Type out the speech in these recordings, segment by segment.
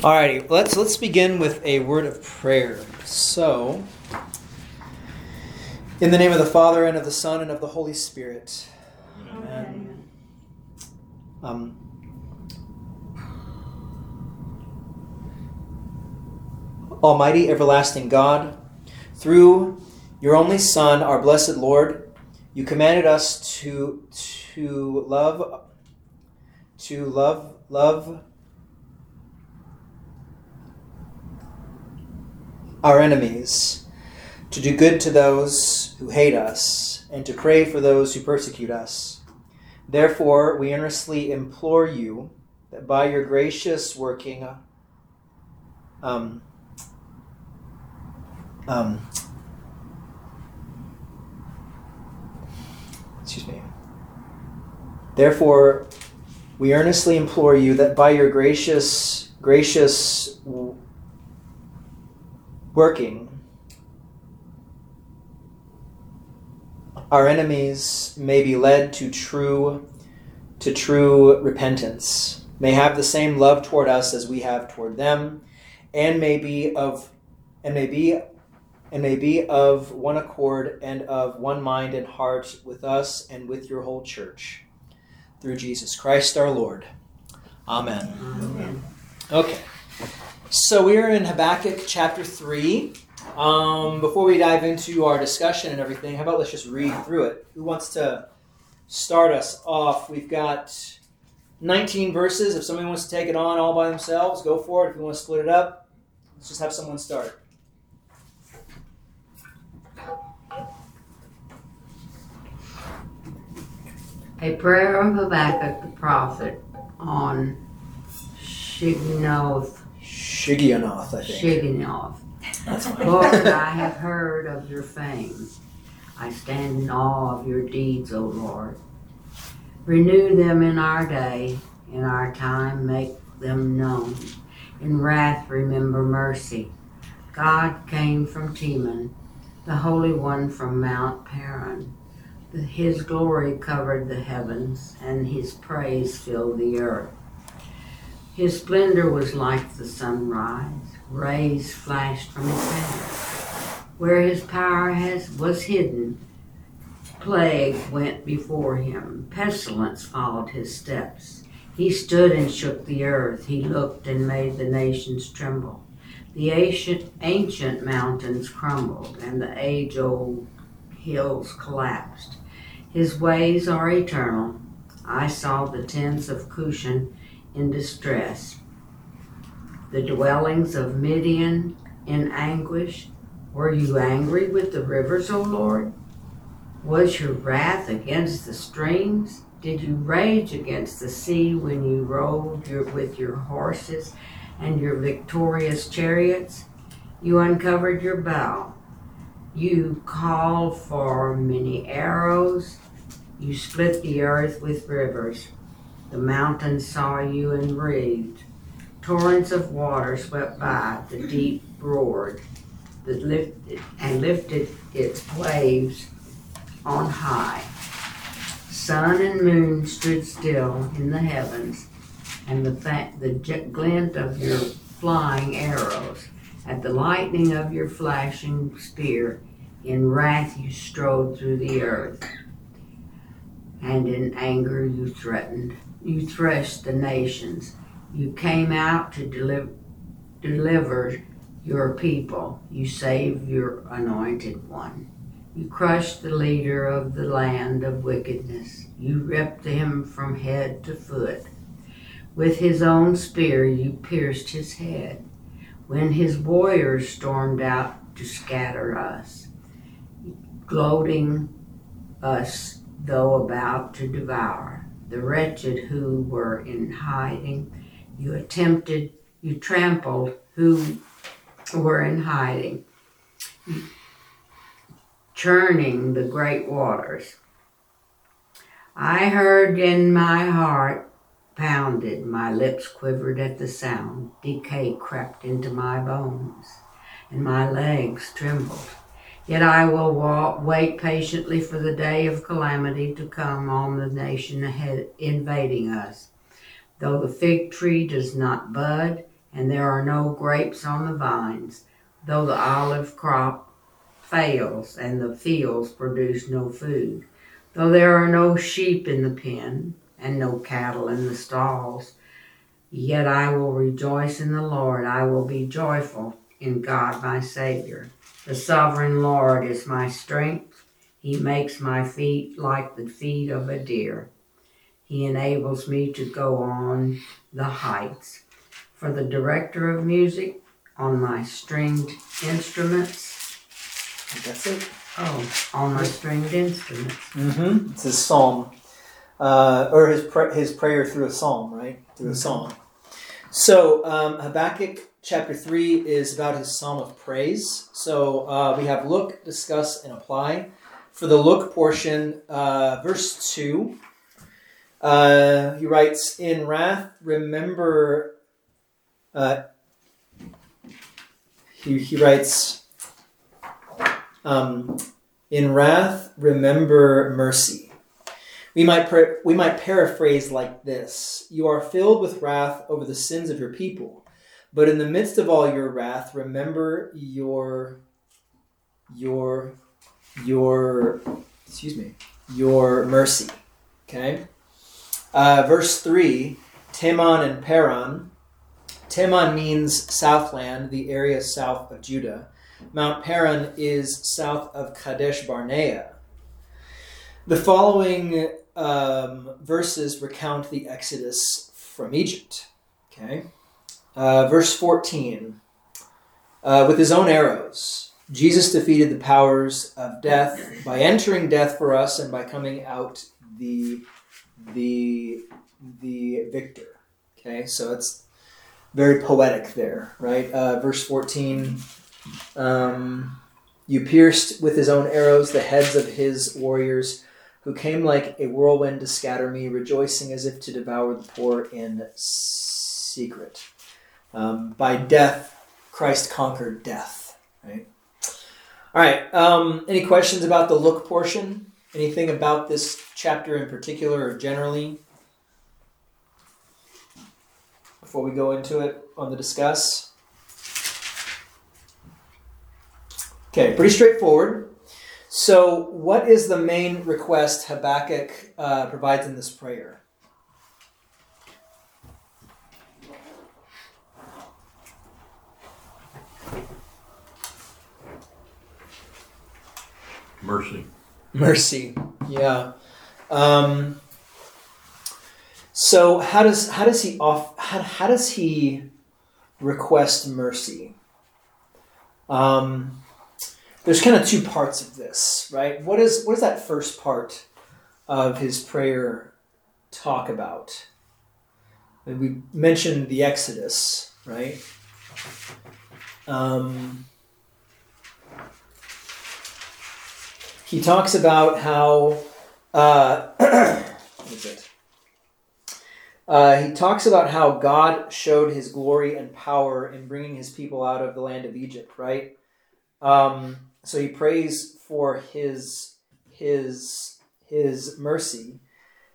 Alrighty, let's let's begin with a word of prayer. So, in the name of the Father and of the Son and of the Holy Spirit. Amen. Um, Almighty, everlasting God, through your only Son, our blessed Lord, you commanded us to to love to love love our enemies, to do good to those who hate us, and to pray for those who persecute us. Therefore, we earnestly implore you that by your gracious working, um, um, excuse me. Therefore, we earnestly implore you that by your gracious, gracious working, our enemies may be led to true to true repentance, may have the same love toward us as we have toward them, and may be of and may be and may be of one accord and of one mind and heart with us and with your whole church. Through Jesus Christ our Lord. Amen. Amen. Okay. So we are in Habakkuk chapter 3. Um, before we dive into our discussion and everything, how about let's just read through it? Who wants to start us off? We've got 19 verses. If somebody wants to take it on all by themselves, go for it. If you want to split it up, let's just have someone start. A prayer of Habakkuk the prophet on Shigionoth Shigionoth, I think. Shigionoth. Lord, I have heard of your fame. I stand in awe of your deeds, O Lord. Renew them in our day, in our time, make them known. In wrath, remember mercy. God came from Teman, the Holy One from Mount Paran. His glory covered the heavens, and his praise filled the earth. His splendor was like the sunrise. Rays flashed from his hand. Where his power has, was hidden, plague went before him. Pestilence followed his steps. He stood and shook the earth. He looked and made the nations tremble. The ancient, ancient mountains crumbled, and the age old hills collapsed. His ways are eternal. I saw the tents of Cushan in distress. The dwellings of Midian in anguish. Were you angry with the rivers, O Lord? Was your wrath against the streams? Did you rage against the sea when you rode your, with your horses and your victorious chariots? You uncovered your bow. You called for many arrows. You split the earth with rivers. The mountains saw you and raved. Torrents of water swept by, the deep roared that lifted and lifted its waves on high. Sun and moon stood still in the heavens, and the, fa- the glint of your flying arrows, at the lightning of your flashing spear, in wrath you strode through the earth, and in anger you threatened you threshed the nations. You came out to deliver, deliver your people. You saved your anointed one. You crushed the leader of the land of wickedness. You ripped him from head to foot. With his own spear, you pierced his head. When his warriors stormed out to scatter us, gloating us, though about to devour the wretched who were in hiding. You attempted, you trampled who were in hiding, churning the great waters. I heard in my heart pounded, my lips quivered at the sound. Decay crept into my bones, and my legs trembled. Yet I will walk, wait patiently for the day of calamity to come on the nation ahead invading us. Though the fig tree does not bud and there are no grapes on the vines, though the olive crop fails and the fields produce no food, though there are no sheep in the pen and no cattle in the stalls. Yet I will rejoice in the Lord, I will be joyful in God my Savior. The sovereign Lord is my strength. He makes my feet like the feet of a deer. He enables me to go on the heights. For the director of music on my stringed instruments. That's it. Oh, on my stringed instruments. Mm-hmm. It's his psalm, uh, or his pr- his prayer through a psalm, right? Through a psalm. So um, Habakkuk chapter three is about his psalm of praise. So uh, we have look, discuss, and apply. For the look portion, uh, verse two, uh, he writes, "In wrath, remember." Uh, he he writes. Um, in wrath, remember mercy. We might, we might paraphrase like this You are filled with wrath over the sins of your people, but in the midst of all your wrath, remember your, your, your, excuse me, your mercy. Okay? Uh, verse 3 Teman and Paran. Teman means southland, the area south of Judah. Mount Paran is south of Kadesh Barnea. The following um, verses recount the exodus from Egypt. Okay, uh, verse fourteen. Uh, with his own arrows, Jesus defeated the powers of death by entering death for us and by coming out the the the victor. Okay, so it's very poetic there, right? Uh, verse fourteen. Um, you pierced with his own arrows the heads of his warriors, who came like a whirlwind to scatter me, rejoicing as if to devour the poor in secret. Um, by death, Christ conquered death. Right. All right. Um, any questions about the look portion? Anything about this chapter in particular or generally? Before we go into it on the discuss. Okay, pretty straightforward. So, what is the main request Habakkuk uh, provides in this prayer? Mercy. Mercy, yeah. Um, so, how does how does he off how, how does he request mercy? Um, there's kind of two parts of this, right? What is what does that first part of his prayer talk about? And we mentioned the Exodus, right? Um, he talks about how uh, what is it? Uh, he talks about how God showed his glory and power in bringing his people out of the land of Egypt, right? Um, so he prays for his his his mercy,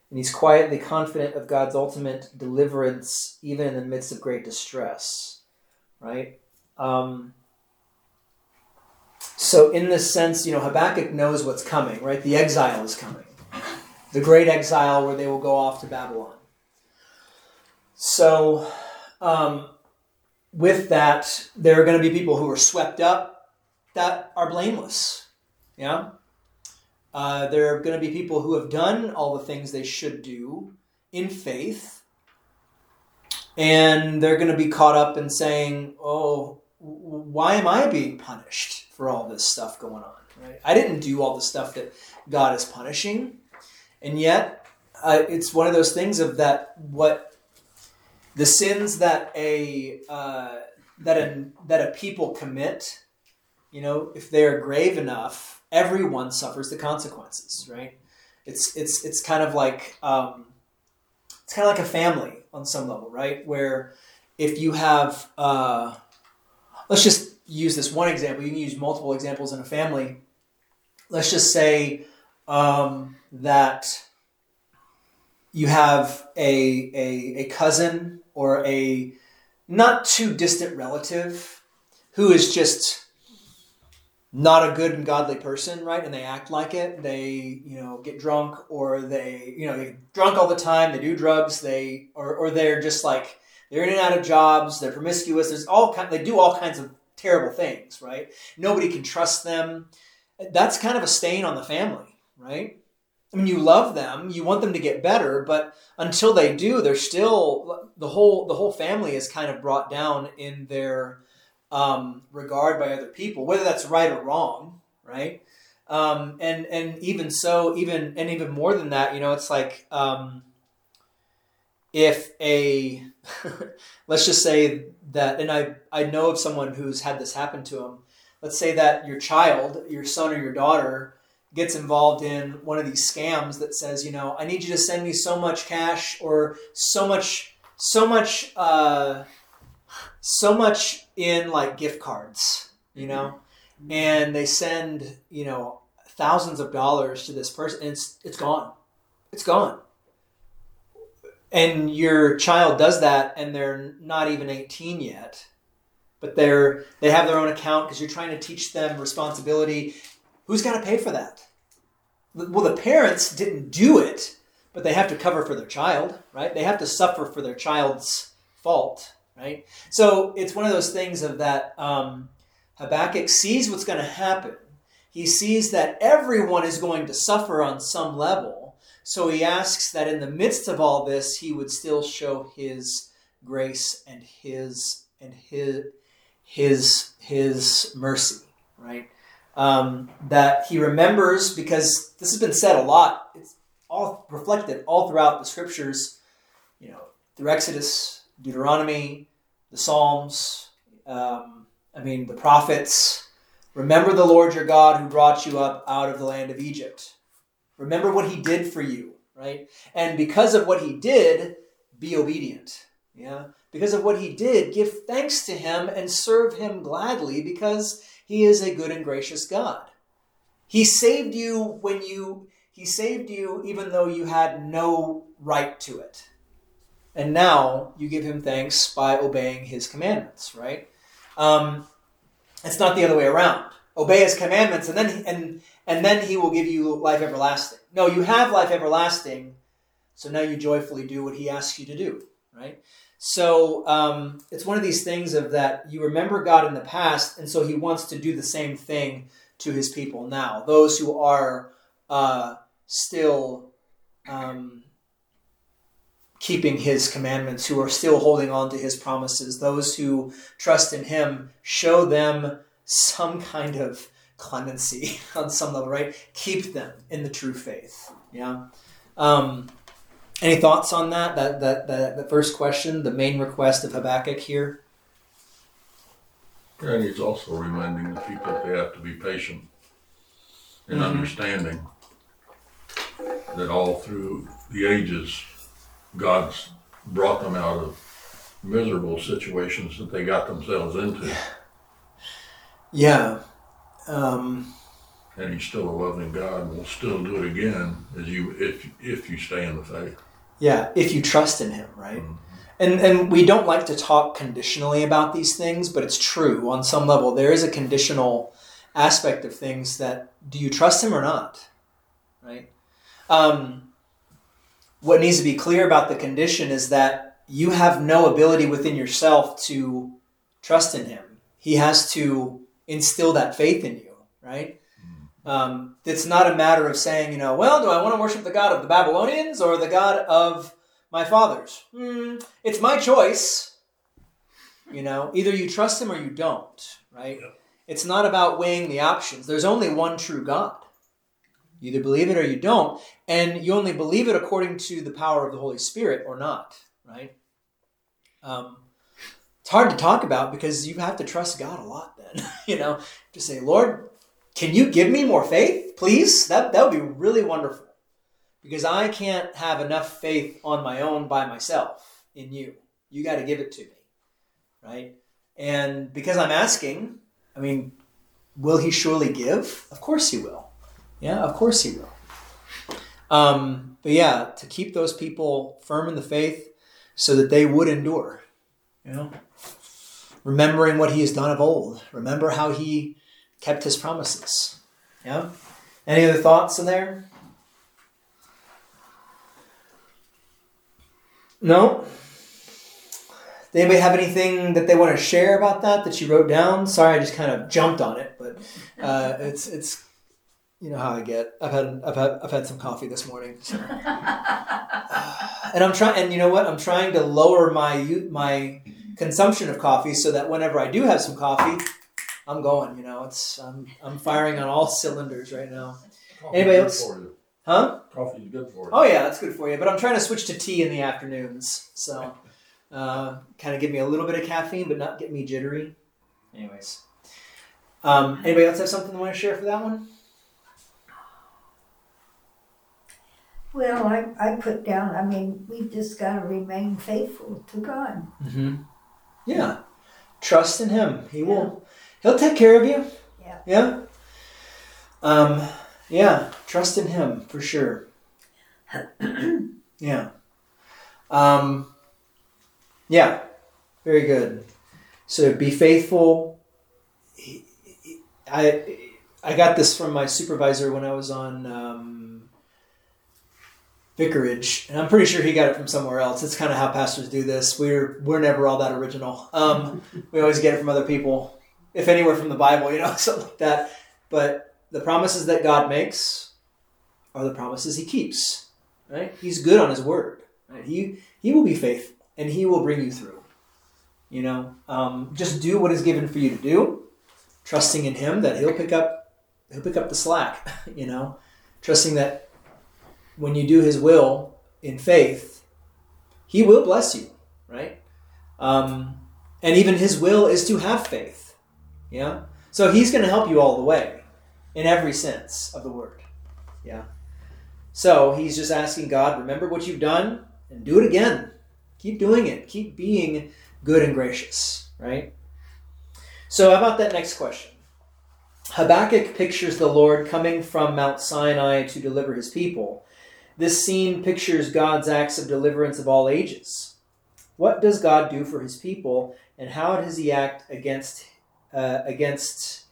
and he's quietly confident of God's ultimate deliverance, even in the midst of great distress, right? Um, so, in this sense, you know, Habakkuk knows what's coming, right? The exile is coming, the great exile where they will go off to Babylon. So, um, with that, there are going to be people who are swept up that are blameless. Yeah? Uh, there are going to be people who have done all the things they should do in faith, and they're going to be caught up in saying, oh, why am I being punished for all this stuff going on? Right? I didn't do all the stuff that God is punishing, and yet uh, it's one of those things of that what the sins that a uh, that a that a people commit you know, if they're grave enough, everyone suffers the consequences, right? It's it's it's kind of like um, it's kind of like a family on some level, right? Where if you have, uh, let's just use this one example. You can use multiple examples in a family. Let's just say um, that you have a, a, a cousin or a not too distant relative who is just not a good and godly person, right? And they act like it. They, you know, get drunk or they, you know, they get drunk all the time. They do drugs. They or or they're just like they're in and out of jobs. They're promiscuous. There's all kind. They do all kinds of terrible things, right? Nobody can trust them. That's kind of a stain on the family, right? I mean, you love them, you want them to get better, but until they do, they're still the whole the whole family is kind of brought down in their um, regard by other people, whether that's right or wrong, right? Um, and and even so, even and even more than that, you know, it's like um, if a let's just say that, and I I know of someone who's had this happen to him. Let's say that your child, your son or your daughter gets involved in one of these scams that says, you know, I need you to send me so much cash or so much, so much, uh, so much in like gift cards, you know, and they send, you know, thousands of dollars to this person, and it's it's gone, it's gone. And your child does that, and they're not even eighteen yet, but they're they have their own account because you're trying to teach them responsibility Who's got to pay for that? Well, the parents didn't do it, but they have to cover for their child, right? They have to suffer for their child's fault, right? So it's one of those things of that um, Habakkuk sees what's going to happen. He sees that everyone is going to suffer on some level. So he asks that in the midst of all this, he would still show his grace and his and his his his mercy, right? um, that he remembers because this has been said a lot. It's all reflected all throughout the scriptures, you know, through Exodus, Deuteronomy, the Psalms, um, I mean, the prophets. Remember the Lord your God who brought you up out of the land of Egypt. Remember what he did for you, right? And because of what he did, be obedient. Yeah. Because of what he did, give thanks to him and serve him gladly because he is a good and gracious God. He saved you when you he saved you even though you had no right to it. And now you give him thanks by obeying his commandments, right? Um, it's not the other way around. Obey his commandments and then and and then he will give you life everlasting. No, you have life everlasting, so now you joyfully do what he asks you to do, right? So um, it's one of these things of that you remember God in the past, and so He wants to do the same thing to His people now. Those who are uh, still um, keeping His commandments, who are still holding on to His promises, those who trust in Him, show them some kind of clemency on some level, right? Keep them in the true faith. Yeah. Um, any thoughts on that? That that that the first question, the main request of Habakkuk here. And he's also reminding the people that they have to be patient and mm-hmm. understanding that all through the ages, God's brought them out of miserable situations that they got themselves into. Yeah. Um, and He's still a loving God and will still do it again as you if if you stay in the faith. Yeah, if you trust in Him, right? Mm-hmm. And and we don't like to talk conditionally about these things, but it's true on some level. There is a conditional aspect of things that do you trust Him or not, right? Um, what needs to be clear about the condition is that you have no ability within yourself to trust in Him. He has to instill that faith in you, right? Um, it's not a matter of saying, you know, well, do I want to worship the God of the Babylonians or the God of my fathers? Hmm, it's my choice. You know, either you trust him or you don't, right? Yeah. It's not about weighing the options. There's only one true God. You either believe it or you don't, and you only believe it according to the power of the Holy Spirit or not, right? Um, it's hard to talk about because you have to trust God a lot then, you know, to say, Lord, can you give me more faith, please? That, that would be really wonderful. Because I can't have enough faith on my own by myself in you. You got to give it to me. Right? And because I'm asking, I mean, will he surely give? Of course he will. Yeah, of course he will. Um, but yeah, to keep those people firm in the faith so that they would endure. You know, remembering what he has done of old. Remember how he kept his promises. Yeah? Any other thoughts in there? No? Does anybody have anything that they want to share about that that you wrote down? Sorry, I just kind of jumped on it, but uh, it's it's you know how I get. I've had I've had I've had some coffee this morning, so. and I'm trying. And you know what? I'm trying to lower my my consumption of coffee so that whenever I do have some coffee, I'm going. You know, it's I'm I'm firing on all cylinders right now. Coffee's Anybody good else? For you. Huh? Coffee's good for you. Oh yeah, that's good for you. But I'm trying to switch to tea in the afternoons, so uh, kind of give me a little bit of caffeine, but not get me jittery. Anyways, um, anybody else have something they want to share for that one? Well, I, I put down, I mean, we've just got to remain faithful to God. Mm-hmm. Yeah, trust in Him. He will. He'll take care of you. Yeah. Yeah. Um. Yeah. Trust in Him for sure. yeah. Um. Yeah. Very good. So be faithful. I I got this from my supervisor when I was on um, vicarage, and I'm pretty sure he got it from somewhere else. It's kind of how pastors do this. We're we're never all that original. Um, we always get it from other people, if anywhere from the Bible, you know, something like that. But the promises that God makes are the promises He keeps. Right? He's good on His word. Right? He He will be faithful, and He will bring you through. You know, um, just do what is given for you to do, trusting in Him that He'll pick up He'll pick up the slack. You know, trusting that when you do His will in faith, He will bless you. Right? Um, and even His will is to have faith. Yeah. So He's going to help you all the way, in every sense of the word. Yeah. So He's just asking God, remember what you've done, and do it again. Keep doing it. Keep being good and gracious, right? So, how about that next question? Habakkuk pictures the Lord coming from Mount Sinai to deliver his people. This scene pictures God's acts of deliverance of all ages. What does God do for his people, and how does he act against, uh, against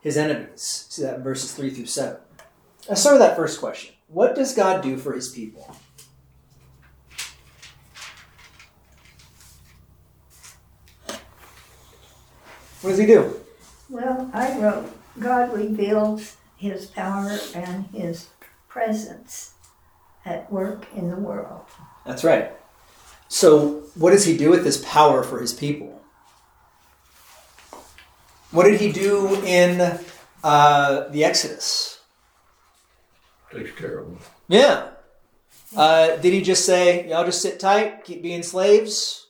his enemies? See that in verses 3 through 7. Let's start with that first question. What does God do for his people? What does he do? Well, I wrote, God reveals his power and his presence at work in the world. That's right. So, what does he do with this power for his people? What did he do in uh, the Exodus? Takes care of them. Yeah. Uh, did he just say, y'all just sit tight, keep being slaves?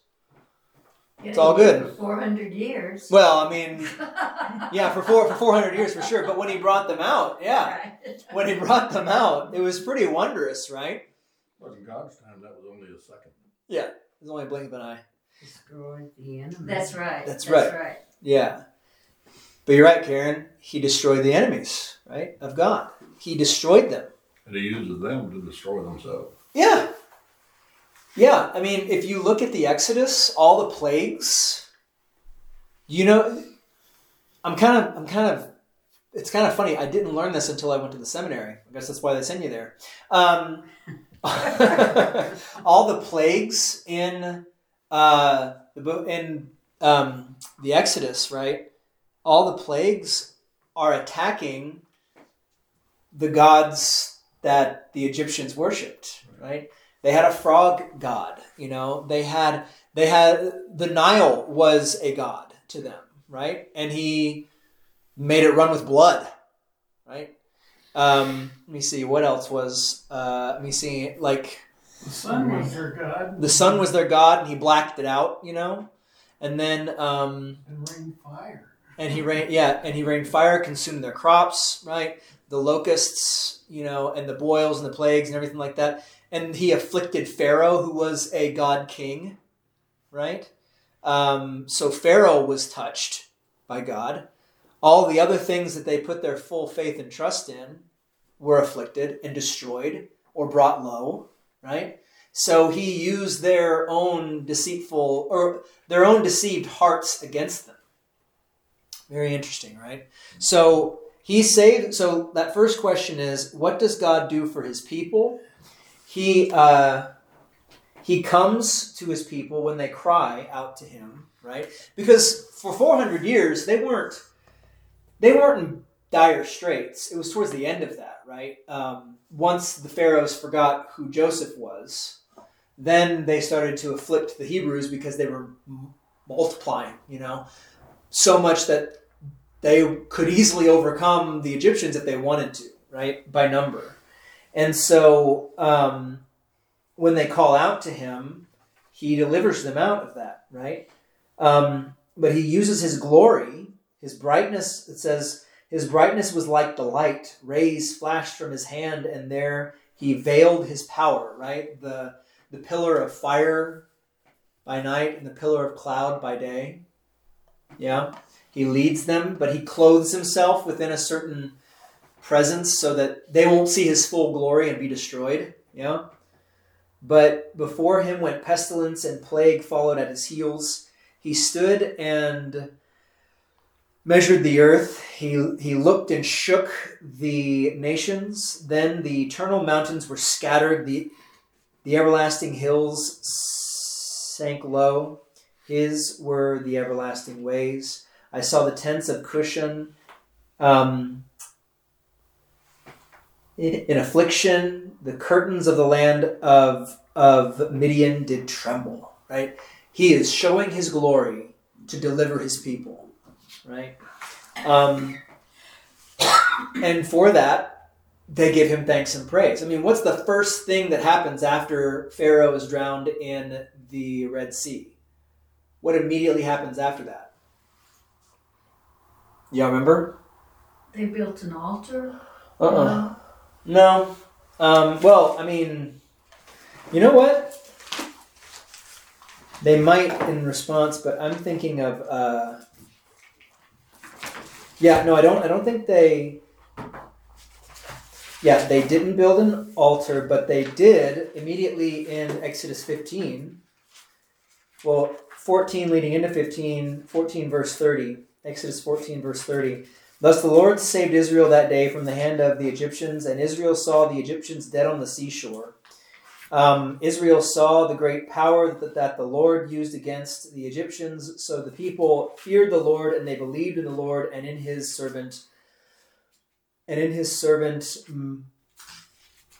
It's all good. 400 years. Well, I mean, yeah, for four for four hundred years for sure. But when he brought them out, yeah, Right. when he brought them out, it was pretty wondrous, right? Well, in God's time, that was only a second. Yeah, it was only a blink of an eye. Destroyed the enemy. That's right. That's That's right. right. Yeah. But you're right, Karen. He destroyed the enemies, right, of God. He destroyed them. And he uses them to destroy themselves. Yeah. Yeah. I mean, if you look at the Exodus, all the plagues, you know, I'm kind of, I'm kind of, it's kind of funny. I didn't learn this until I went to the seminary. I guess that's why they send you there. Um, all the plagues in uh, in um, the Exodus, right? All the plagues are attacking the gods that the Egyptians worshipped, right? They had a frog god, you know. They had they had the Nile was a god to them, right? And he made it run with blood, right? Um, let me see what else was. Uh, let me see, like The sun was their god. the sun was their god, and he blacked it out, you know. And then um, And rained fire. and he rained yeah and he rained fire consumed their crops right the locusts you know and the boils and the plagues and everything like that and he afflicted pharaoh who was a god king right um, so pharaoh was touched by god all the other things that they put their full faith and trust in were afflicted and destroyed or brought low right So he used their own deceitful or their own deceived hearts against them. Very interesting, right? So he saved. So that first question is, what does God do for His people? He uh, he comes to His people when they cry out to Him, right? Because for four hundred years they weren't they weren't in dire straits. It was towards the end of that, right? Um, once the pharaohs forgot who Joseph was, then they started to afflict the Hebrews because they were multiplying, you know, so much that they could easily overcome the Egyptians if they wanted to, right, by number. And so um, when they call out to him, he delivers them out of that, right? Um, but he uses his glory, his brightness. It says, his brightness was like the light. Rays flashed from his hand, and there he veiled his power, right? The, the pillar of fire by night and the pillar of cloud by day. Yeah. He leads them, but he clothes himself within a certain presence so that they won't see his full glory and be destroyed. Yeah. But before him went pestilence and plague followed at his heels. He stood and measured the earth. He, he looked and shook the nations. Then the eternal mountains were scattered. The, the everlasting hills sank low. His were the everlasting ways. I saw the tents of Cushan um, in, affliction. The curtains of the land of, of Midian did tremble. Right? He is showing his glory to deliver his people. Right? Um, and for that, they give him thanks and praise. I mean, what's the first thing that happens after Pharaoh is drowned in the Red Sea? What immediately happens after that? Y'all remember? They built an altar. Uh-uh. No. Um, well, I mean, you know what? They might in response, but I'm thinking of. Uh, yeah, no, I don't. I don't think they. Yeah, they didn't build an altar, but they did immediately in Exodus 15. Well, 14 leading into 15, 14 verse 30. Exodus 14 verse 30. Thus the Lord saved Israel that day from the hand of the Egyptians, and Israel saw the Egyptians dead on the seashore. Um, Israel saw the great power that, that the Lord used against the Egyptians, so the people feared the Lord and they believed in the Lord and in his servant and in his servant mm,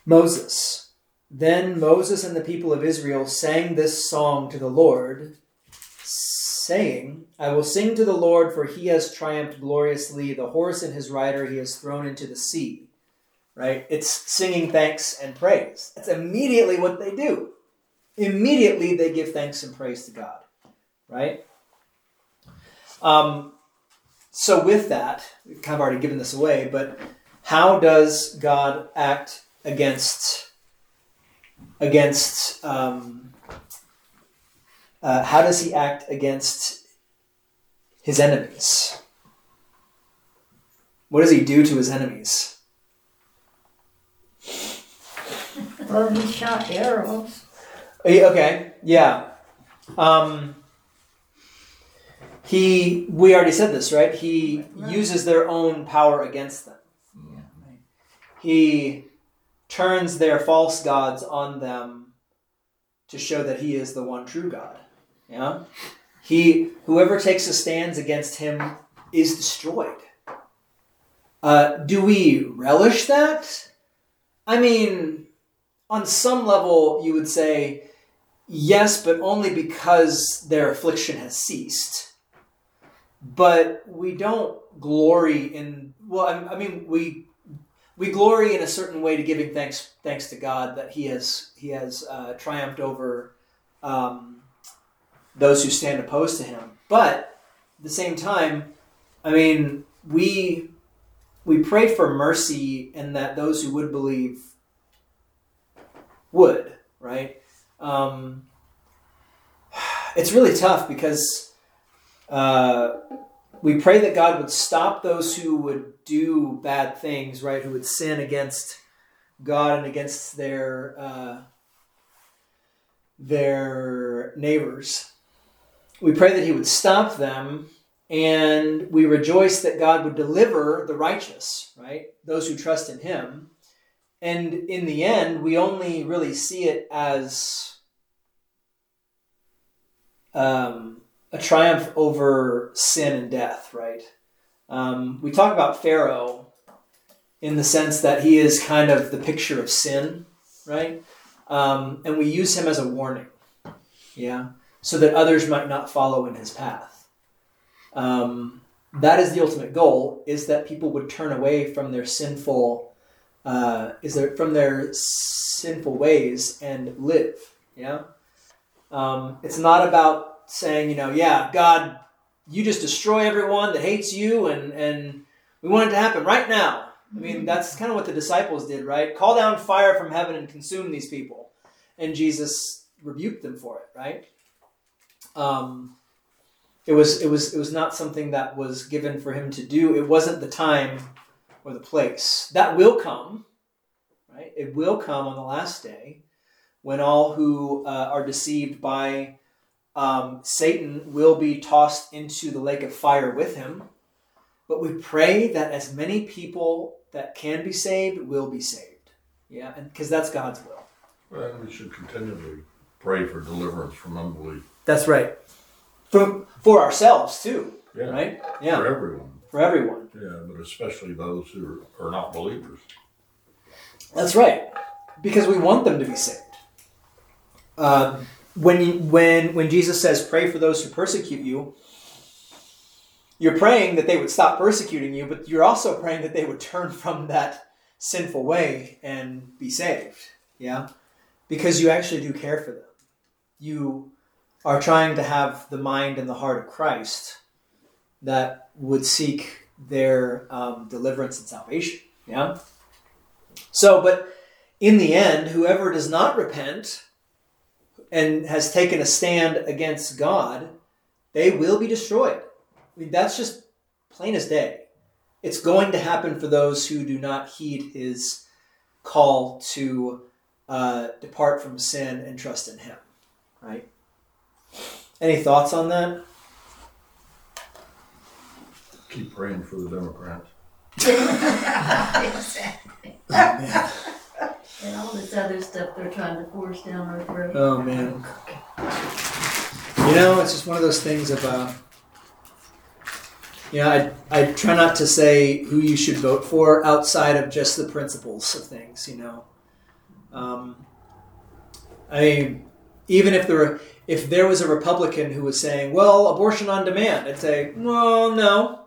Moses. Then Moses and the people of Israel sang this song to the Lord, saying, I will sing to the Lord, for he has triumphed gloriously. The horse and his rider he has thrown into the sea right? It's singing thanks and praise. That's immediately what they do. Immediately they give thanks and praise to God, right? Um, so with that, we've kind of already given this away, but how does God act against against um, uh, how does he act against his enemies? What does he do to his enemies? Well, he shot arrows. Okay, yeah. Um, he, we already said this, right? He Right. uses their own power against them. Right. He turns their false gods on them to show that he is the one true God. Yeah. He, whoever takes a stands against him is destroyed. Uh, do we relish that? I mean, on some level, you would say yes, but only because their affliction has ceased. But we don't glory in well, I, I mean, we we glory in a certain way to giving thanks thanks to God that He has He has uh, triumphed over um, those who stand opposed to Him. But at the same time, I mean, we we pray for mercy and that those who would believe would, right? Um, it's really tough because uh, we pray that God would stop those who would do bad things, right? Who would sin against God and against their uh, their neighbors. We pray that He would stop them, and we rejoice that God would deliver the righteous, right? Those who trust in Him. And in the end, we only really see it as um, a triumph over sin and death, right? Um, we talk about Pharaoh in the sense that he is kind of the picture of sin, right? Um, and we use him as a warning, yeah, so that others might not follow in his path. Um, that is the ultimate goal: is that people would turn away from their sinful, uh, is there from their sinful ways and live, yeah. Um, it's not about saying, you know, yeah, God, you just destroy everyone that hates you, and and we want it to happen right now. I mean, that's kind of what the disciples did, right? Call down fire from heaven and consume these people. And Jesus rebuked them for it, right? Um, it was it was it was not something that was given for him to do. It wasn't the time or the place. That will come, right? It will come on the last day when all who uh, are deceived by um, Satan will be tossed into the lake of fire with him. But we pray that as many people that can be saved will be saved. Yeah, because that's God's will. Well, we should continually pray for deliverance from unbelief. That's right. For for ourselves too, Yeah. right? For everyone. for everyone. Yeah, but especially those who are, are not believers. That's right, because we want them to be saved. Um, when you, when when Jesus says, "Pray for those who persecute you," you're praying that they would stop persecuting you, but you're also praying that they would turn from that sinful way and be saved. Yeah, because you actually do care for them. You are trying to have the mind and the heart of Christ that would seek their um, deliverance and salvation. Yeah. So, but in the end, whoever does not repent and has taken a stand against God, they will be destroyed. I mean, that's just plain as day. It's going to happen for those who do not heed his call to uh, depart from sin and trust in him. Right? Any thoughts on that? Keep praying for the Democrats. exactly. And all this other stuff they're trying to force down our throat. Oh man. You know, it's just one of those things about. you know, I I try not to say who you should vote for outside of just the principles of things, you know. Um I mean, even if there if there was a Republican who was saying, "Well, abortion on demand," I'd say, "Well, no.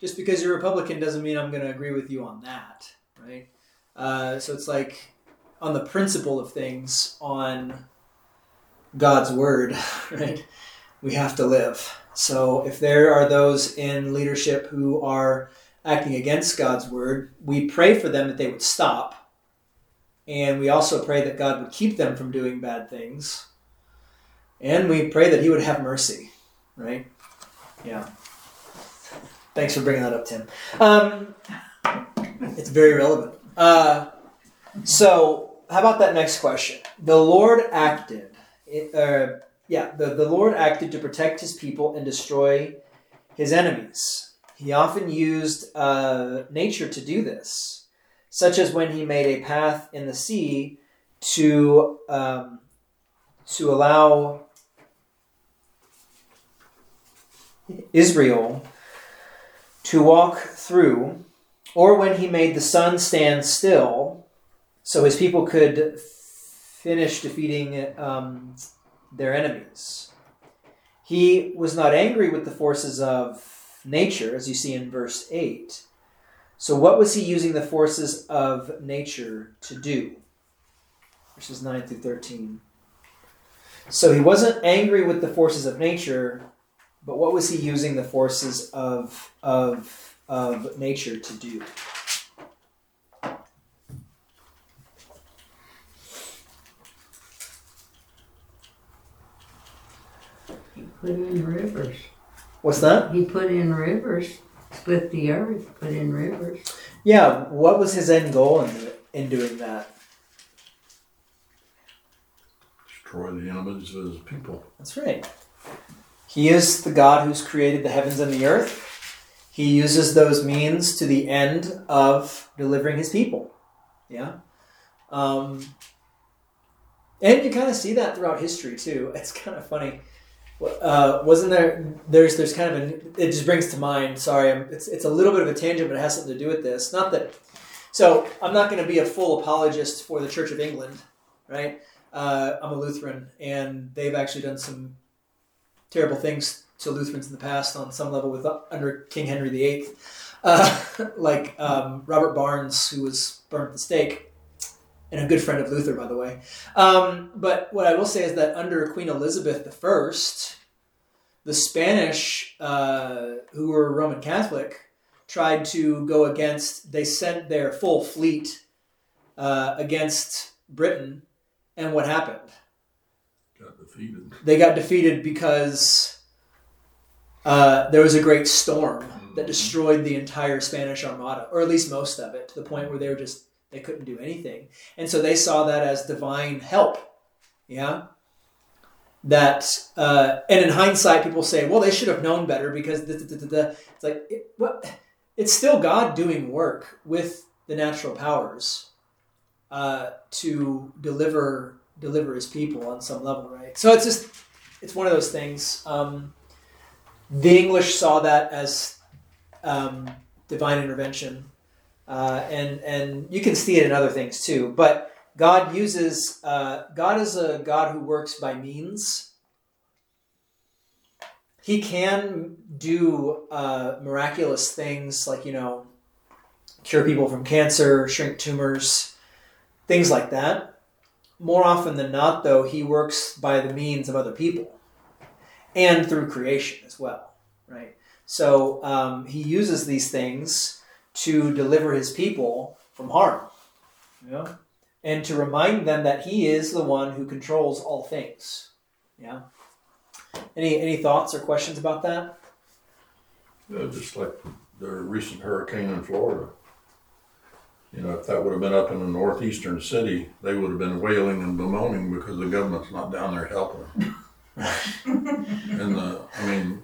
Just because you're Republican doesn't mean I'm going to agree with you on that, right?" Uh, so it's like on the principle of things, on God's word, right? We have to live. So if there are those in leadership who are acting against God's word, we pray for them that they would stop. And we also pray that God would keep them from doing bad things. And we pray that He would have mercy, right? Yeah. Thanks for bringing that up, Tim. Um, it's very relevant. Uh, so, how about that next question? The Lord acted. It, uh, yeah, the, the Lord acted to protect his people and destroy his enemies. He often used uh, nature to do this, such as when he made a path in the sea to um, to allow Israel to walk through, or when he made the sun stand still, so his people could finish defeating um, their enemies. He was not angry with the forces of nature, as you see in verse 8. So, what was he using the forces of nature to do? Verses 9 through 13. So, he wasn't angry with the forces of nature, but what was he using the forces of, of, of nature to do? He put in rivers. What's that? He put in rivers. Split the earth, put in rivers. Yeah, what was his end goal in, in doing that? destroy the enemies of his people. That's right. He is the God who's created the heavens and the earth. He uses those means to the end of delivering his people. Yeah. Um, and you kind of see that throughout history too. It's kind of funny. Uh, wasn't there? There's there's kind of a. It just brings to mind. Sorry, I'm, it's it's a little bit of a tangent, but it has something to do with this. Not that. So I'm not going to be a full apologist for the Church of England, right? Uh, I'm a Lutheran, and they've actually done some terrible things to Lutherans in the past on some level with under King Henry VIII, uh, like um, Robert Barnes, who was burned at the stake, and a good friend of Luther, by the way. Um, but what I will say is that under Queen Elizabeth I, the Spanish, uh, who were Roman Catholic, tried to go against. They sent their full fleet uh, against Britain, and what happened? Got defeated. They got defeated because uh, there was a great storm that destroyed the entire Spanish Armada, or at least most of it, to the point where they were just they couldn't do anything, and so they saw that as divine help. Yeah. That uh, and in hindsight, people say, "Well, they should have known better because the, the, the. it's like it, what it's still God doing work with the natural powers uh, to deliver deliver His people on some level, right? So it's just it's one of those things. Um, the English saw that as um, divine intervention, uh, and and you can see it in other things too. But God uses uh, God is a God who works by means. He can do uh, miraculous things like you know cure people from cancer, shrink tumors, things like that. More often than not, though, he works by the means of other people and through creation as well, right? So um, he uses these things to deliver his people from harm, yeah, and to remind them that he is the one who controls all things. Yeah. Any any thoughts or questions about that? Yeah, just like the recent hurricane in Florida. You know, if that would have been up in a northeastern city, they would have been wailing and bemoaning because the government's not down there helping. and uh, I mean,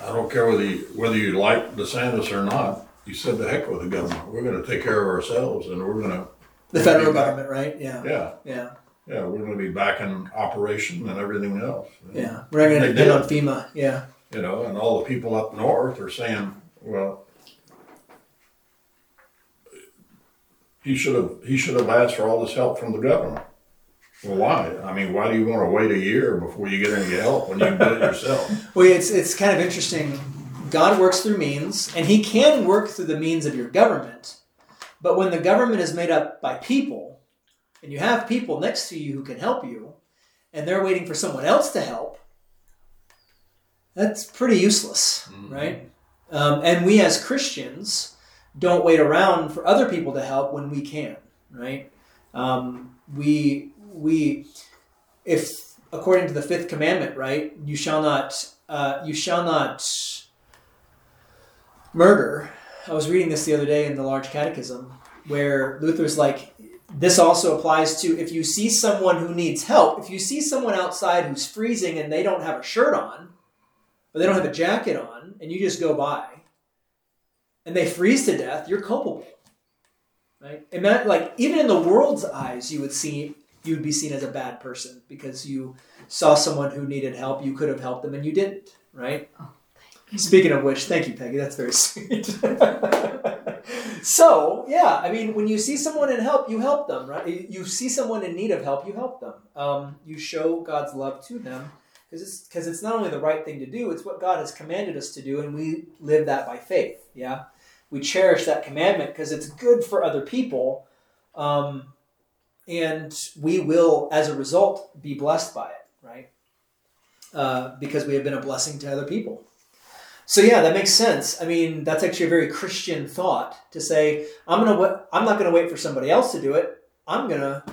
I don't care whether you, whether you like DeSantis or not. You said the heck with the government. We're going to take care of ourselves, and we're going to The federal government, right? Yeah. yeah Yeah. yeah we're going to be back in operation and everything else. Yeah. We're not going to depend on. FEMA. Yeah. You know, and all the people up north are saying, well, he should have he should have asked for all this help from the government. Well, why? I mean, why do you want to wait a year before you get any help when you can do it yourself? Well, it's it's kind of interesting. God works through means, and He can work through the means of your government. But when the government is made up by people, and you have people next to you who can help you, and they're waiting for someone else to help, that's pretty useless, right? Um, and we as Christians don't wait around for other people to help when we can, right? Um, we we if according to the fifth commandment, right, you shall not uh, you shall not murder. I was reading this the other day in the Large Catechism, where Luther's like, this also applies to if you see someone who needs help. If you see someone outside who's freezing and they don't have a shirt on, or they don't have a jacket on, and you just go by, and they freeze to death, you're culpable. Right? And that, like, even in the world's eyes, you would see you would be seen as a bad person because you saw someone who needed help, you could have helped them, and you didn't. Right? Oh. Speaking of which, thank you, Peggy. That's very sweet. so, yeah, I mean, when you see someone in help, you help them, right? You- see someone in need of help, you help them. Um, you show God's love to them because it's because it's not only the right thing to do; it's what God has commanded us to do, and we live that by faith. Yeah, we cherish that commandment because it's good for other people, um, and we will, as a result, be blessed by it. Right? Uh, because we have been a blessing to other people. So yeah, that makes sense. I mean, that's actually a very Christian thought to say, I'm gonna, wa- I'm not gonna wait for somebody else to do it. I'm gonna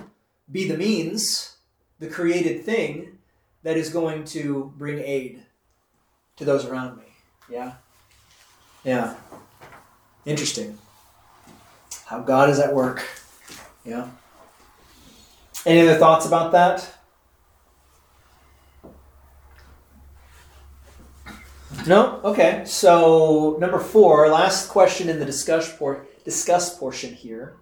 be the means, the created thing that is going to bring aid to those around me. Yeah, yeah. Interesting. How God is at work. Yeah. Any other thoughts about that? No? Okay. So, number four, last question in the discuss, por- discuss portion here.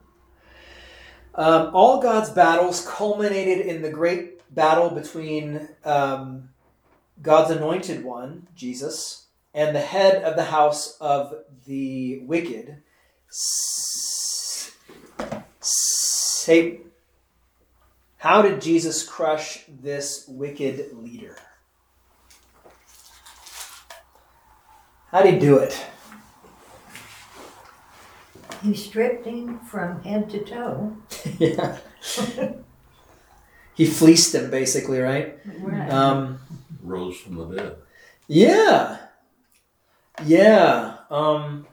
Um, all God's battles culminated in the great battle between um, God's anointed one, Jesus, and the head of the house of the wicked, Satan. How did Jesus crush this wicked leader? How did he do it? He stripped him from head to toe. yeah. he fleeced him, basically, right? Right. Um, Rose from the dead. yeah. Yeah. Um,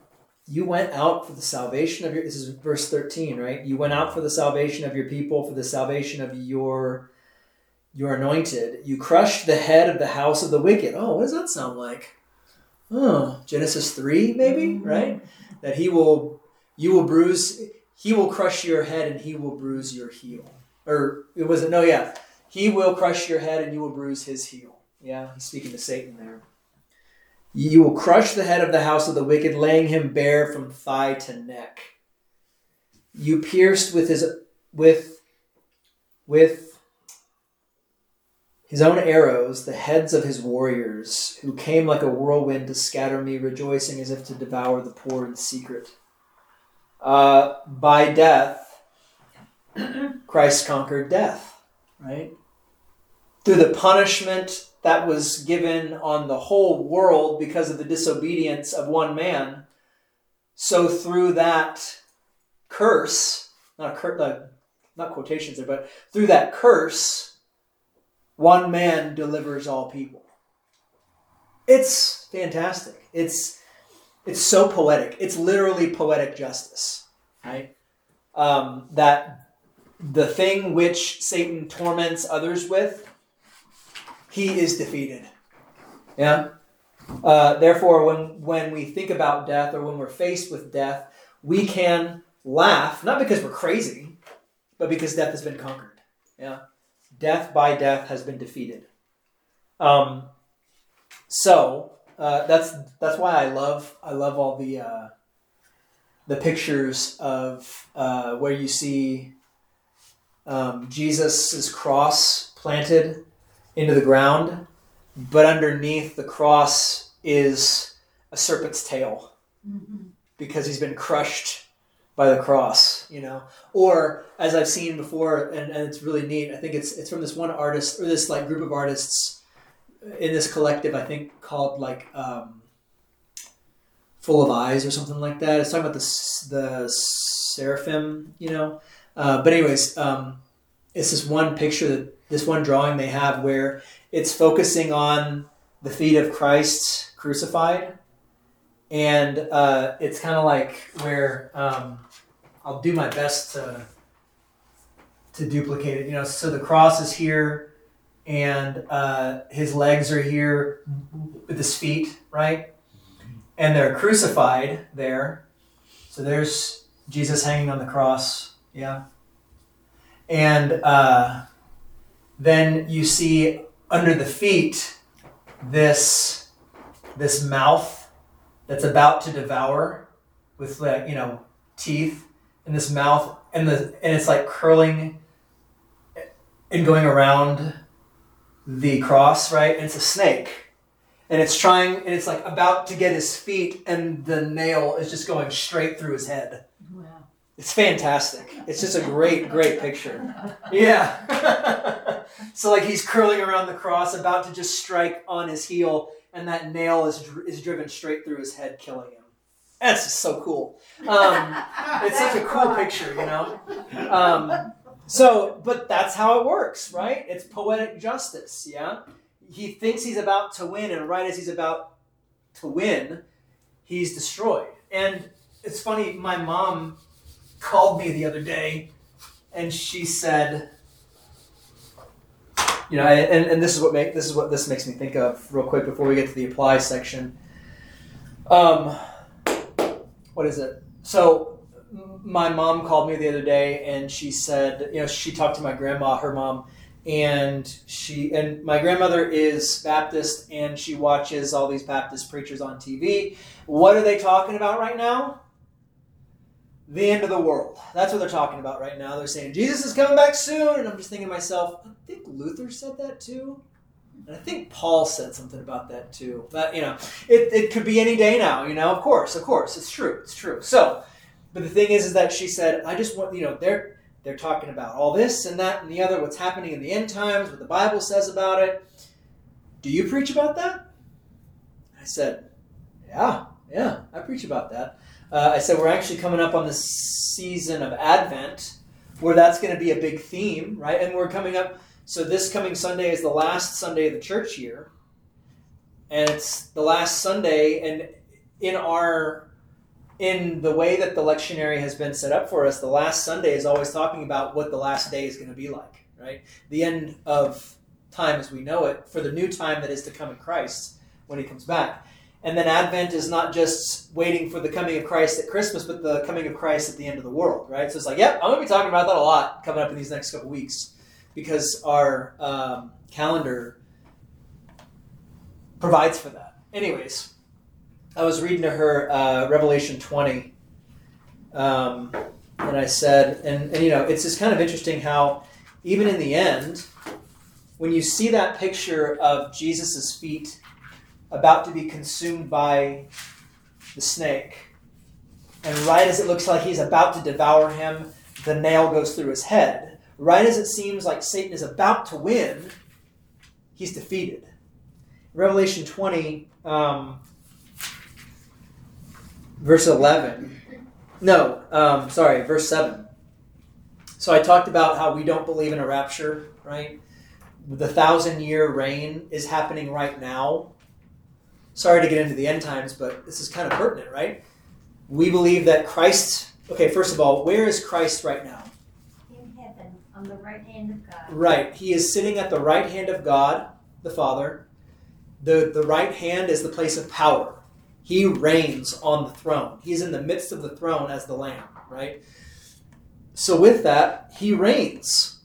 you went out for the salvation of your. This is verse thirteen, right? You went out for the salvation of your people, for the salvation of your your anointed. You crushed the head of the house of the wicked. Oh, what does that sound like? Oh, Genesis three, maybe, mm-hmm. right? That he will, you will bruise. He will crush your head, and he will bruise your heel. Or it wasn't. No, yeah. He will crush your head, and you will bruise his heel. Yeah, he's speaking to Satan there. You will crush the head of the house of the wicked, laying him bare from thigh to neck. You pierced with his with with his own arrows the heads of his warriors, who came like a whirlwind to scatter me, rejoicing as if to devour the poor in secret. Uh, by death, Christ conquered death, right? Through the punishment that was given on the whole world because of the disobedience of one man, so through that curse, not cur- not quotations there, but through that curse, one man delivers all people. It's fantastic. It's it's so poetic. It's literally poetic justice, right? Um, that the thing which Satan torments others with, he is defeated. Yeah. Uh, therefore, when when we think about death or when we're faced with death, we can laugh not because we're crazy, but because death has been conquered. Yeah. Death by death has been defeated. Um, so uh, that's that's why I love I love all the uh, the pictures of uh, where you see um, Jesus' cross planted into the ground, but underneath the cross is a serpent's tail because he's been crushed by the cross, you know. Or as I've seen before, and, and it's really neat. I think it's it's from this one artist or this like group of artists in this collective. I think called like um, Full of Eyes or something like that. It's talking about the the seraphim, you know. Uh, but anyways, um, it's this one picture that this one drawing they have where it's focusing on the feet of Christ crucified, and uh, it's kind of like where um, I'll do my best to to duplicate it. You know, so the cross is here, and uh, his legs are here with his feet, right? And they're crucified there. So there's Jesus hanging on the cross, yeah. And uh, then you see under the feet this this mouth that's about to devour with like you know teeth in this mouth and the and it's like curling and going around the cross right? And it's a snake. And it's trying and it's like about to get his feet and the nail is just going straight through his head. Wow. it's fantastic. It's just a great great picture. Yeah. So like he's curling around the cross about to just strike on his heel and that nail is is driven straight through his head killing him that's just so cool um, it's such a cool picture, you know. Um, so, but that's how it works, right? It's poetic justice. Yeah, he thinks he's about to win, and right as he's about to win, he's destroyed. And it's funny. My mom called me the other day, and she said, you know, and, and this is what make this is what this makes me think of real quick before we get to the apply section. Um, what is it? So my mom called me the other day and she said, you know, she talked to my grandma, her mom, and she and my grandmother is Baptist, and she watches all these Baptist preachers on TV. What are they talking about right now? The end of the world. That's what they're talking about right now. They're saying Jesus is coming back soon, and I'm just thinking to myself, I think Luther said that too. And I think Paul said something about that too. But you know, it, it could be any day now, you know, of course, of course. It's true. It's true. So but the thing is is that she said, I just want you know, they're they're talking about all this and that and the other, what's happening in the end times, what the Bible says about it. Do you preach about that? I said, Yeah, yeah, I preach about that. Uh, I said we're actually coming up on the season of Advent, where that's going to be a big theme, right? And we're coming up so this coming Sunday is the last Sunday of the church year, and it's the last Sunday. And in our in the way that the lectionary has been set up for us, the last Sunday is always talking about what the last day is going to be like, right? The end of time as we know it for the new time that is to come in Christ when He comes back. And then Advent is not just waiting for the coming of Christ at Christmas, but the coming of Christ at the end of the world, right? So it's like, yep, I'm going to be talking about that a lot coming up in these next couple weeks because our um, calendar provides for that. Anyways, I was reading to her uh, Revelation 20, um, and I said, and, and you know, it's just kind of interesting how even in the end, when you see that picture of Jesus' feet about to be consumed by the snake, and right as it looks like he's about to devour him, the nail goes through his head. Right as it seems like Satan is about to win, he's defeated. Revelation 20, um, verse 11. No, um, sorry, verse 7. So I talked about how we don't believe in a rapture, right? The thousand year reign is happening right now. Sorry to get into the end times, but this is kind of pertinent, right? We believe that Christ, okay, first of all, where is Christ right now? The right hand of God. Right. He is sitting at the right hand of God, the Father. The, the right hand is the place of power. He reigns on the throne. He's in the midst of the throne as the Lamb, right? So, with that, he reigns.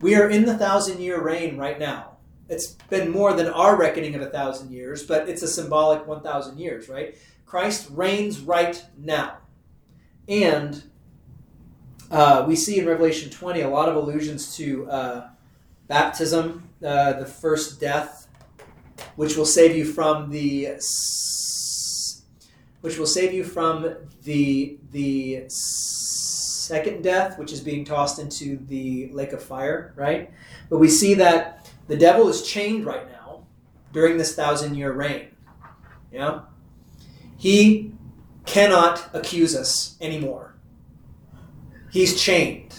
We are in the thousand year reign right now. It's been more than our reckoning of a thousand years, but it's a symbolic 1,000 years, right? Christ reigns right now. And uh, we see in Revelation 20 a lot of allusions to uh, baptism, uh, the first death, which will save you from the which will save you from the the second death, which is being tossed into the lake of fire, right? But we see that the devil is chained right now during this thousand year reign. Yeah? He cannot accuse us anymore. He's chained.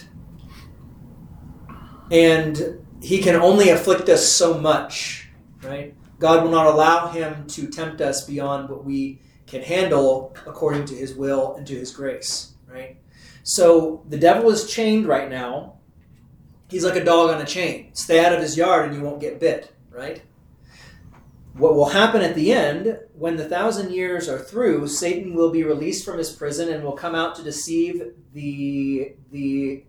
And he can only afflict us so much, right? God will not allow him to tempt us beyond what we can handle according to his will and to his grace, right? So the devil is chained right now. He's like a dog on a chain. Stay out of his yard and you won't get bit, right? What will happen at the end, when the thousand years are through, Satan will be released from his prison and will come out to deceive the the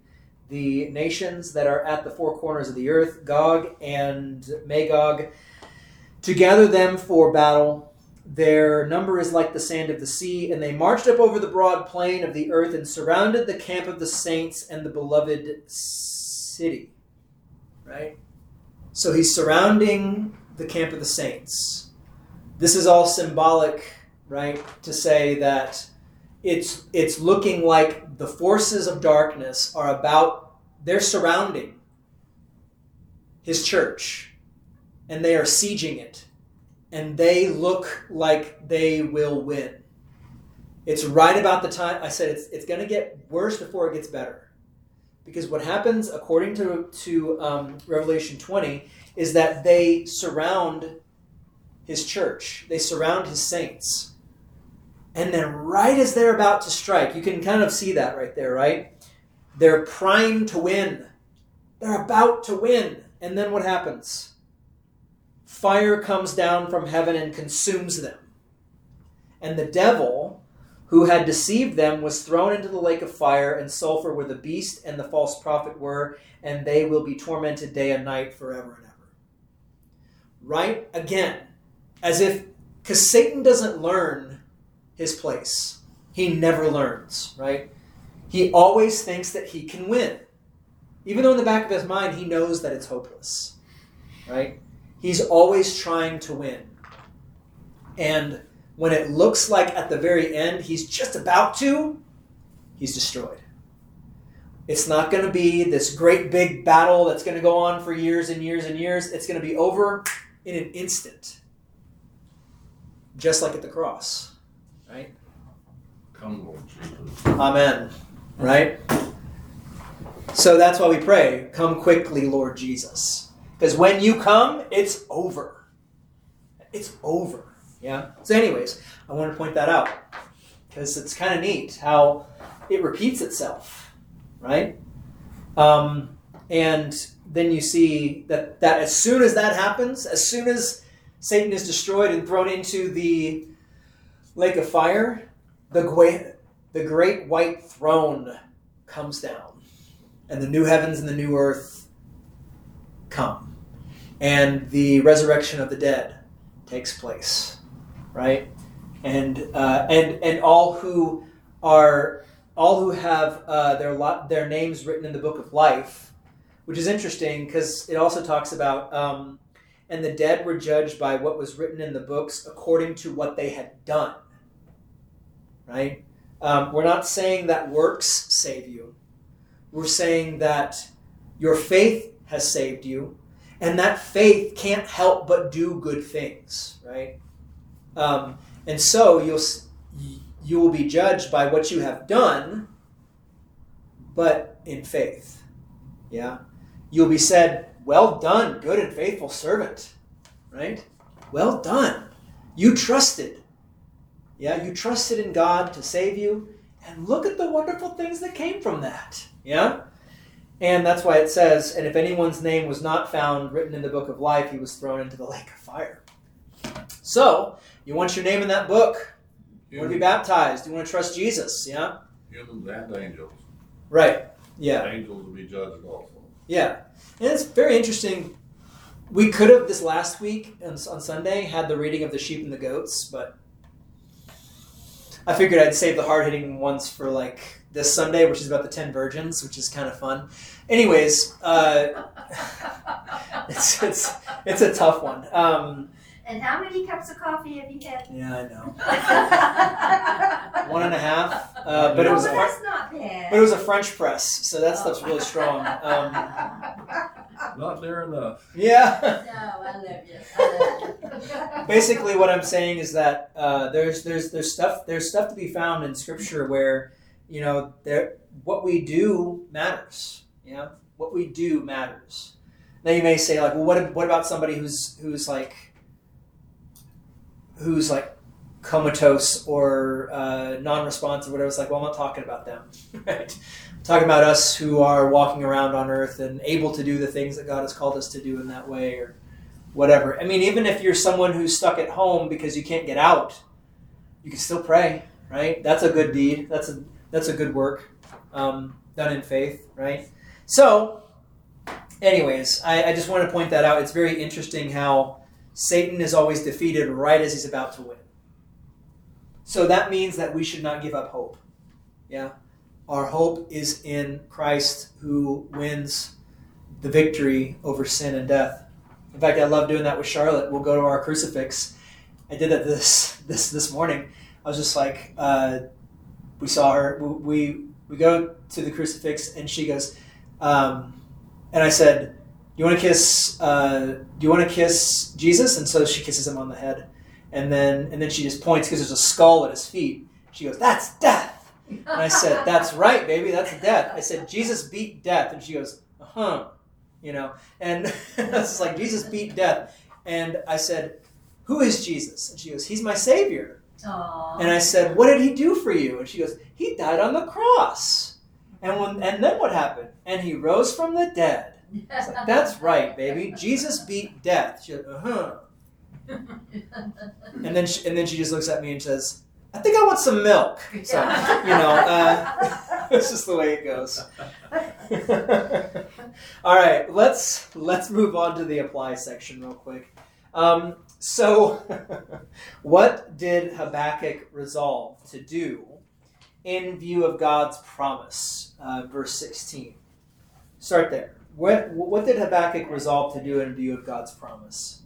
the nations that are at the four corners of the earth, Gog and Magog, to gather them for battle. Their number is like the sand of the sea, and they marched up over the broad plain of the earth and surrounded the camp of the saints and the beloved city. Right? So he's surrounding the camp of the saints. This is all symbolic, right? To say that it's it's looking like the forces of darkness are about they're surrounding his church and they are sieging it and they look like they will win it's right about the time i said it's, it's going to get worse before it gets better because what happens according to, to um, revelation 20 is that they surround his church they surround his saints and then right as they're about to strike you can kind of see that right there right they're primed to win. They're about to win. And then what happens? Fire comes down from heaven and consumes them. And the devil who had deceived them was thrown into the lake of fire and sulfur where the beast and the false prophet were, and they will be tormented day and night forever and ever. Right? Again, as if, because Satan doesn't learn his place, he never learns, right? He always thinks that he can win. Even though in the back of his mind he knows that it's hopeless, right? He's always trying to win. And when it looks like at the very end he's just about to, he's destroyed. It's not going to be this great big battle that's going to go on for years and years and years. It's going to be over in an instant, just like at the cross, right? Come, Lord Jesus. Amen. Right? So that's why we pray, come quickly, Lord Jesus. Because when you come, it's over. It's over. Yeah? So, anyways, I want to point that out. Because it's kind of neat how it repeats itself. Right? Um, and then you see that, that as soon as that happens, as soon as Satan is destroyed and thrown into the lake of fire, the, gwa- the great white throne comes down, and the new heavens and the new earth come, and the resurrection of the dead takes place, right? And uh, and and all who are all who have uh, their lot their names written in the book of life, which is interesting because it also talks about. Um, and the dead were judged by what was written in the books according to what they had done. Right? Um, we're not saying that works save you. We're saying that your faith has saved you, and that faith can't help but do good things, right? Um, and so you'll you will be judged by what you have done, but in faith. Yeah, you'll be said, "Well done, good and faithful servant." Right? Well done. You trusted. Yeah, you trusted in God to save you, and look at the wonderful things that came from that. Yeah? And that's why it says, and if anyone's name was not found written in the book of life, he was thrown into the lake of fire. So, you want your name in that book. You want to be baptized. You want to trust Jesus. Yeah? Humans and angels. Right. Yeah. Angels will be judged also. Yeah. And it's very interesting. We could have this last week on, on Sunday had the reading of the sheep and the goats, but I figured I'd save the hard hitting ones for like this Sunday, which is about the ten virgins, which is kind of fun. Anyways, uh, it's it's it's a tough one. Um, And how many cups of coffee have you had? yeah, I know. One and a half, uh, but it was a Fr- that's not bad. but it was a French press, so that stuff's really strong. Um, Not near enough. yeah. No, I love you. I love you. basically what i'm saying is that uh, there's there's there's stuff there's stuff to be found in scripture where you know there what we do matters yeah what we do matters now you may say like well what, what about somebody who's who's like who's like comatose or uh, non-responsive whatever it's like well i'm not talking about them right I'm talking about us who are walking around on earth and able to do the things that god has called us to do in that way or whatever. I mean, even if you're someone who's stuck at home because you can't get out, you can still pray, right? That's a good deed. That's a that's a good work um, done in faith, right? So, anyways, I, I just want to point that out. It's very interesting how Satan is always defeated right as he's about to win. So that means that we should not give up hope. Yeah, our hope is in Christ who wins the victory over sin and death. In fact, I love doing that with Charlotte. We'll go to our crucifix. I did that this this this morning. I was just like, uh, we saw her. We we go to the crucifix, and she goes, um, and I said, "Do you want to kiss? Uh, do you want to kiss Jesus?" And so she kisses him on the head, and then and then she just points because there's a skull at his feet. She goes, "That's death." And I said, "That's right, baby. That's death." I said, "Jesus beat death," and she goes, "Uh huh." you know and it's like jesus beat death and i said who is jesus and she goes he's my savior Aw. and i said what did he do for you and she goes he died on the cross and when and then what happened and he rose from the dead It's like, that's right baby jesus beat death she goes uh-huh and then she, and then she just looks at me and says I think I want some milk. So you know, uh, it's just the way it goes. All right, let's let's move on to the apply section real quick. Um, so, what did Habakkuk resolve to do in view of God's promise? Uh, verse sixteen. Start there. What what did Habakkuk resolve to do in view of God's promise?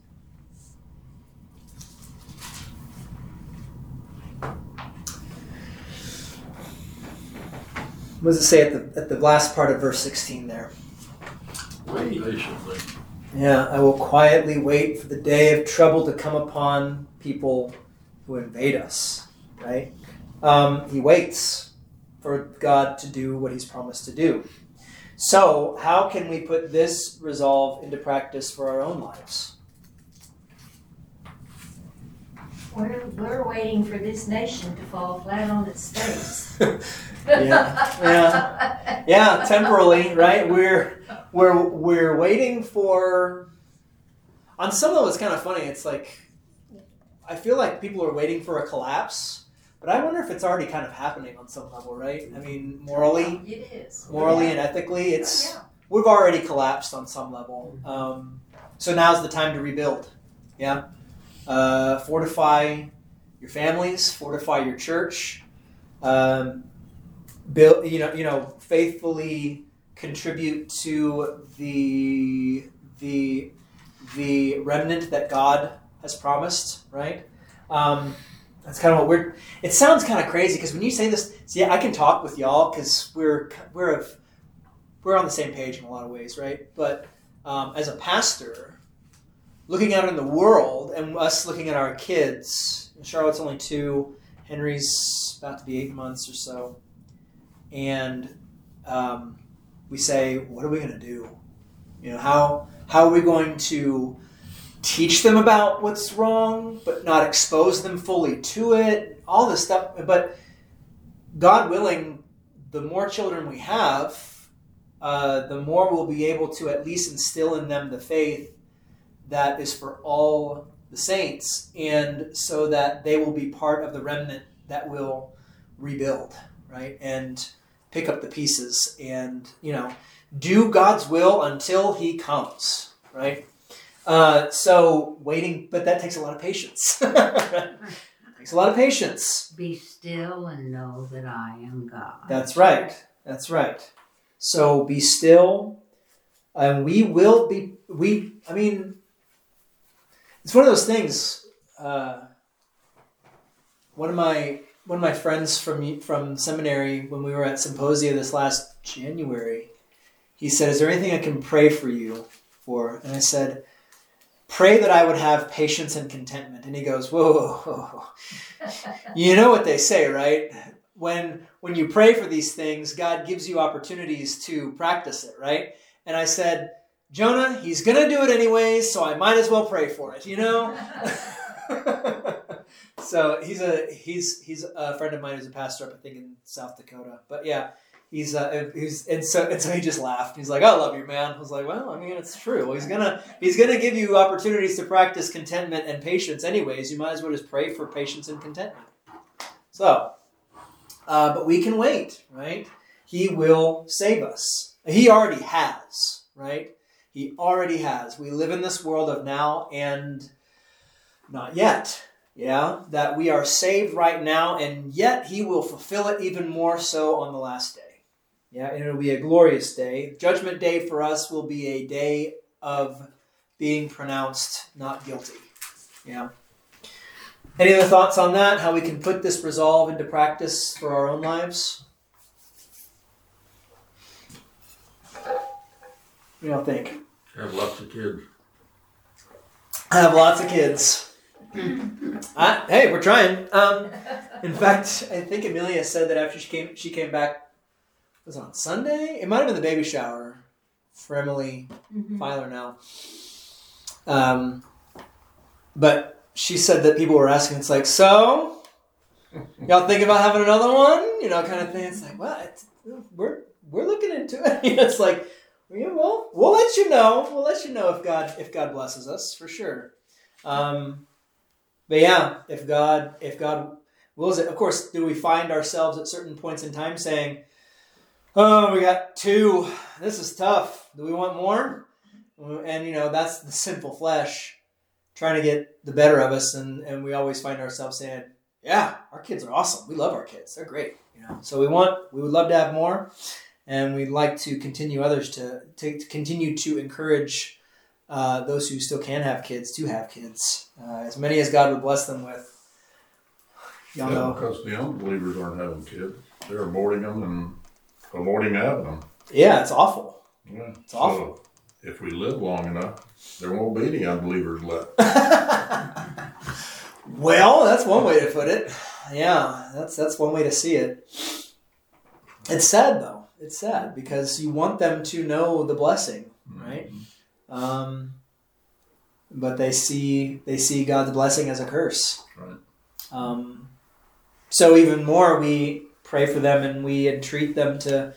What does it say at the at the last part of verse sixteen there? Wait patiently. Yeah, I will quietly wait for the day of trouble to come upon people who invade us. Right? Um, he waits for God to do what He's promised to do. So, how can we put this resolve into practice for our own lives? We're, we're waiting for this nation to fall flat on its face. Yeah, yeah. Yeah, temporally, right? We're we're we're waiting for. On some level, it's kind of funny. It's like I feel like people are waiting for a collapse, but I wonder if it's already kind of happening on some level, right? I mean, morally, It is. morally and ethically, it's Yeah. we've already collapsed on some level. Um, so now's the time to rebuild. Yeah, uh, fortify your families, fortify your church. Um, build, you know, you know, faithfully contribute to the the the remnant that God has promised. Right. Um, that's kind of what we're. It sounds kind of crazy because when you say this, see, I can talk with y'all because we're we're of we're on the same page in a lot of ways, right? But um, as a pastor, looking out in the world and us looking at our kids, Charlotte's only two, Henry's about to be eight months or so, and um, we say, what are we going to do? You know, how how are we going to teach them about what's wrong, but not expose them fully to it? All this stuff, but God willing, the more children we have, uh, the more we'll be able to at least instill in them the faith that is for all the saints, and so that they will be part of the remnant that will rebuild, right? And pick up the pieces and, you know, do God's will until He comes, right? Uh, so waiting, but that takes a lot of patience. right? Takes a lot of patience. Be still and know that I am God. That's right. That's right. So be still, and we will be. We. I mean, it's one of those things. Uh, one of my one of my friends from from seminary when we were at symposia this last January, he said, "Is there anything I can pray for you for?" And I said, "Pray that I would have patience and contentment." And he goes, "Whoa, whoa, whoa, you know what they say, right? When when you pray for these things, God gives you opportunities to practice it, right?" And I said, "Jonah, he's gonna do it anyways, so I might as well pray for it, you know." so he's a he's he's a friend of mine who's a pastor up I think in South Dakota. But yeah, he's uh he's and so and so he just laughed. He's like, "I love you, man." I was like, "Well, I mean, it's true. He's gonna he's gonna give you opportunities to practice contentment and patience, anyways. You might as well just pray for patience and contentment." So, uh, but we can wait, right? He will save us. He already has, right? He already has. We live in this world of now and not yet. Yeah, that we are saved right now, and yet He will fulfill it even more so on the last day. Yeah, and it'll be a glorious day. Judgment Day for us will be a day of being pronounced not guilty. Yeah. Any other thoughts on that? How we can put this resolve into practice for our own lives? What do y'all think? I have lots of kids. I have lots of kids. I, hey, we're trying. Um, in fact, I think Amelia said that after she came, she came back. Was it on Sunday? It might have been the baby shower for Emily Filer now. Um, but she said that people were asking. It's like, so y'all think about having another one? You know, kind of thing. It's like, what? We're we're looking into it. You know, it's like, yeah, well, we'll let you know. We'll let you know if God if God blesses us for sure. Um, but yeah, if God if God Wills it. Of course, do we find ourselves at certain points in time saying, "Oh, we got two. This is tough. Do we want more?" And you know, that's the sinful flesh trying to get the better of us, and and we always find ourselves saying, "Yeah, our kids are awesome. We love our kids. They're great." You know, so we want, we would love to have more, and we'd like to continue others to to, to continue to encourage uh, those who still can have kids to have kids, uh, as many as God would bless them with. Y'all Yeah, know, because the unbelievers aren't having kids. They're aborting them and avoiding having them. yeah, it's awful. Yeah. It's awful. If we live long enough, there won't be any unbelievers left. well, that's one way to put it. Yeah, that's that's one way to see it. It's sad though. It's sad because you want them to know the blessing, right? Um, but they see they see God's blessing as a curse. Right. Um, so even more, we pray for them and we entreat them to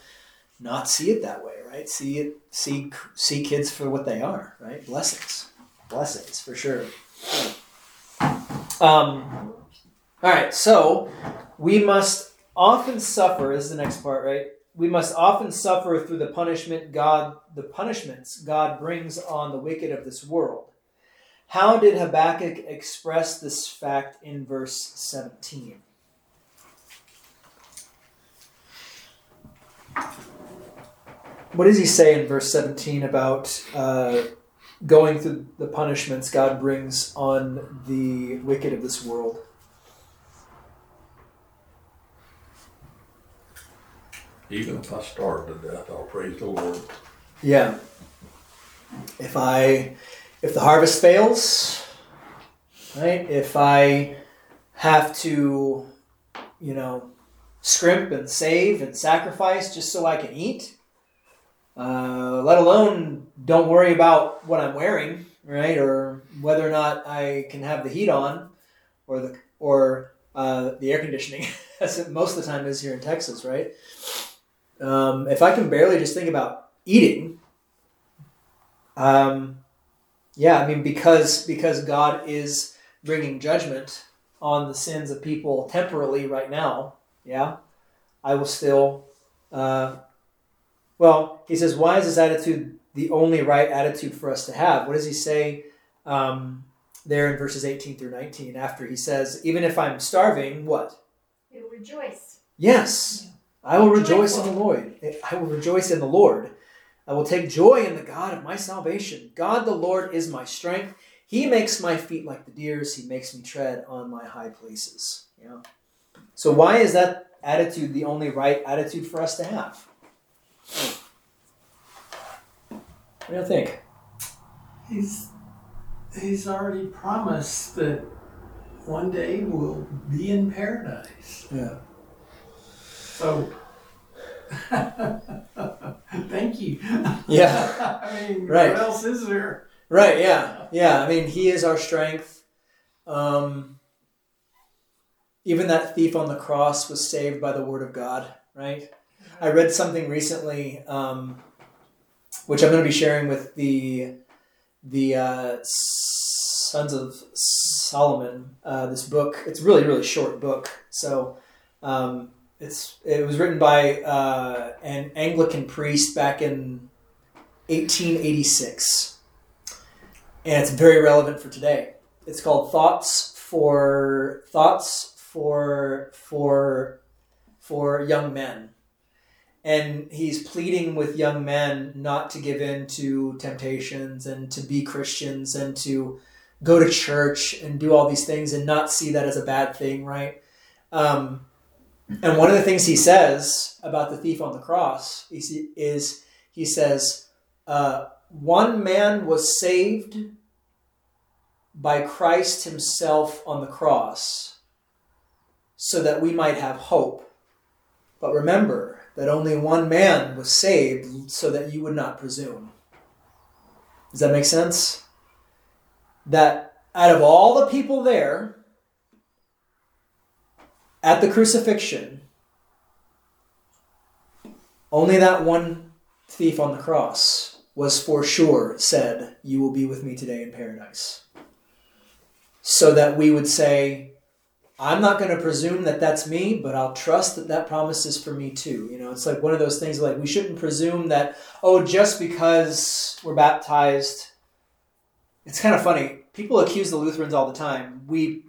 not see it that way, right? See it, see see kids for what they are, right? Blessings, blessings for sure. Um, all right, so we must often suffer. Is the next part, right? We must often suffer through the punishment God, the punishments God brings on the wicked of this world. How did Habakkuk express this fact in verse 17? What does he say in verse 17 about uh, going through the punishments God brings on the wicked of this world? Even if I starve to death, I'll praise the Lord. Yeah. If I if the harvest fails, right? If I have to, you know, scrimp and save and sacrifice just so I can eat, uh, let alone don't worry about what I'm wearing, right? Or whether or not I can have the heat on or the or uh, the air conditioning, as it most of the time is here in Texas, right? Um, if I can barely just think about eating, um, yeah, I mean because because God is bringing judgment on the sins of people temporarily right now. Yeah, I will still. Uh, well, he says, why is this attitude the only right attitude for us to have? What does he say um, there in verses eighteen through nineteen? After he says, even if I'm starving, what? You rejoice. Yes, I will rejoice in the Lord. I will rejoice in the Lord. I will take joy in the God of my salvation. God the Lord is my strength. He makes my feet like the deer's. He makes me tread on my high places. Yeah. So why is that attitude the only right attitude for us to have? What do you think? He's he's already promised that one day we'll be in paradise. Yeah. So thank you. Yeah. I mean, Right. what else is there? Right. Yeah. Yeah. I mean, He is our strength. Um, even that thief on the cross was saved by the word of God. Right. I read something recently, um, which I'm going to be sharing with the the uh, Sons of Solomon. Uh, this book. It's really really short book. So. Um, it's it was written by uh, an Anglican priest back in 1886 and it's very relevant for today. It's called Thoughts for Thoughts for for for young men. And he's pleading with young men not to give in to temptations and to be Christians and to go to church and do all these things and not see that as a bad thing, right? Um, and one of the things he says about the thief on the cross is, is he says, uh, one man was saved by Christ himself on the cross so that we might have hope. But remember that only one man was saved so that you would not presume. Does that make sense? That out of all the people there at the crucifixion, only that one thief on the cross was for sure said, You will be with me today in paradise. So that we would say, I'm not going to presume that that's me, but I'll trust that that promise is for me too. You know, it's like one of those things like we shouldn't presume that, oh, just because we're baptized. It's kind of funny. People accuse the Lutherans all the time. We,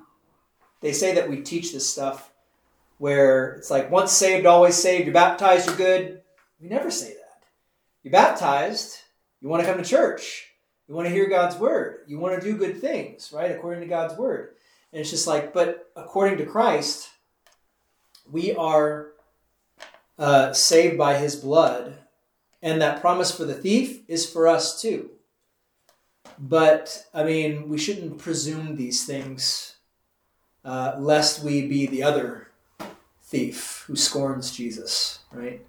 they say that we teach this stuff where it's like once saved, always saved. You're baptized, you're good. We never say that. You're baptized, you want to come to church. You want to hear God's word. You want to do good things, right? According to God's word. And it's just like, but according to Christ, we are uh, saved by his blood. And that promise for the thief is for us too. But, I mean, we shouldn't presume these things uh, lest we be the other thief who scorns Jesus, right?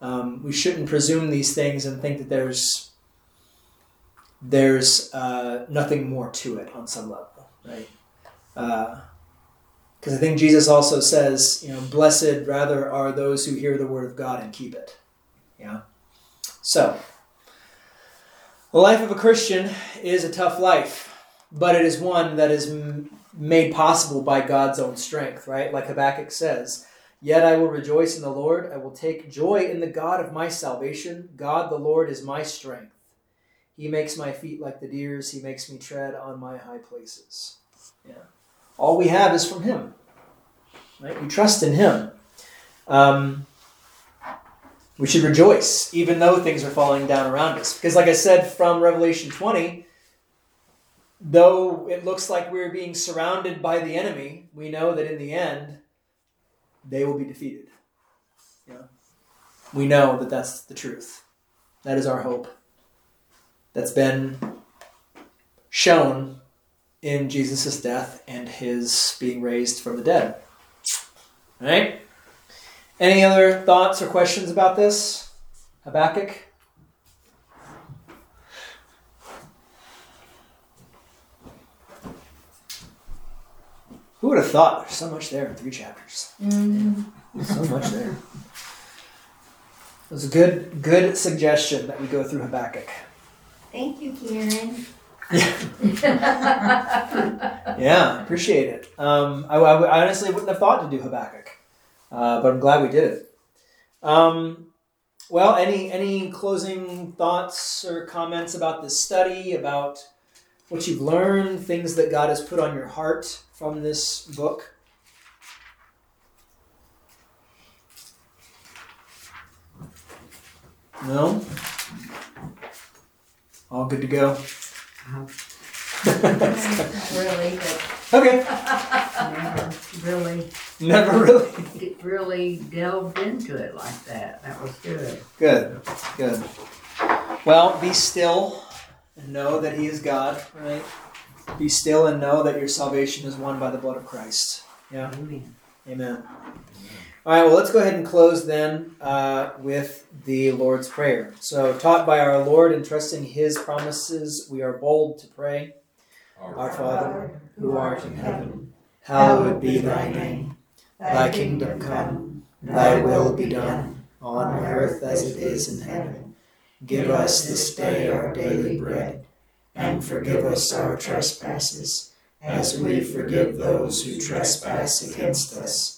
Um, we shouldn't presume these things and think that there's there's uh, nothing more to it on some level, right? Uh, because I think Jesus also says, you know, blessed rather are those who hear the word of God and keep it. Yeah. So, the life of a Christian is a tough life, but it is one that is made possible by God's own strength, right? Like Habakkuk says, Yet I will rejoice in the Lord. I will take joy in the God of my salvation. God the Lord is my strength. He makes my feet like the deer's. He makes me tread on my high places. Yeah. All we have is from Him. Right? We trust in Him. Um, we should rejoice, even though things are falling down around us. Because, like I said from Revelation 20, though it looks like we're being surrounded by the enemy, we know that in the end, they will be defeated. Yeah. We know that that's the truth. That is our hope. That's been shown in Jesus' death and his being raised from the dead. All right? Any other thoughts or questions about this? Habakkuk? Who would have thought there's so much there in three chapters? Mm-hmm. So much there. It was a good, good suggestion that we go through Habakkuk. Thank you, Karen. Yeah, appreciate it. Um, I, I- I honestly wouldn't have thought to do Habakkuk, uh, but I'm glad we did it. Um, well, any any closing thoughts or comments about this study, about what you've learned, things that God has put on your heart from this book? No. All good to go. Really, but okay. never really, Never really. really delved into it like that. That was good. Good, good. Well, be still and know that He is God, right? Be still and know that your salvation is won by the blood of Christ. Yeah, Amen. amen. All right, well, let's go ahead and close then uh, with the Lord's Prayer. So, taught by our Lord and trusting His promises, we are bold to pray. Our Father, who art in heaven, hallowed be thy name. Thy kingdom come, thy will be done, on earth as it is in heaven. Give us this day our daily bread, and forgive us our trespasses, as we forgive those who trespass against us.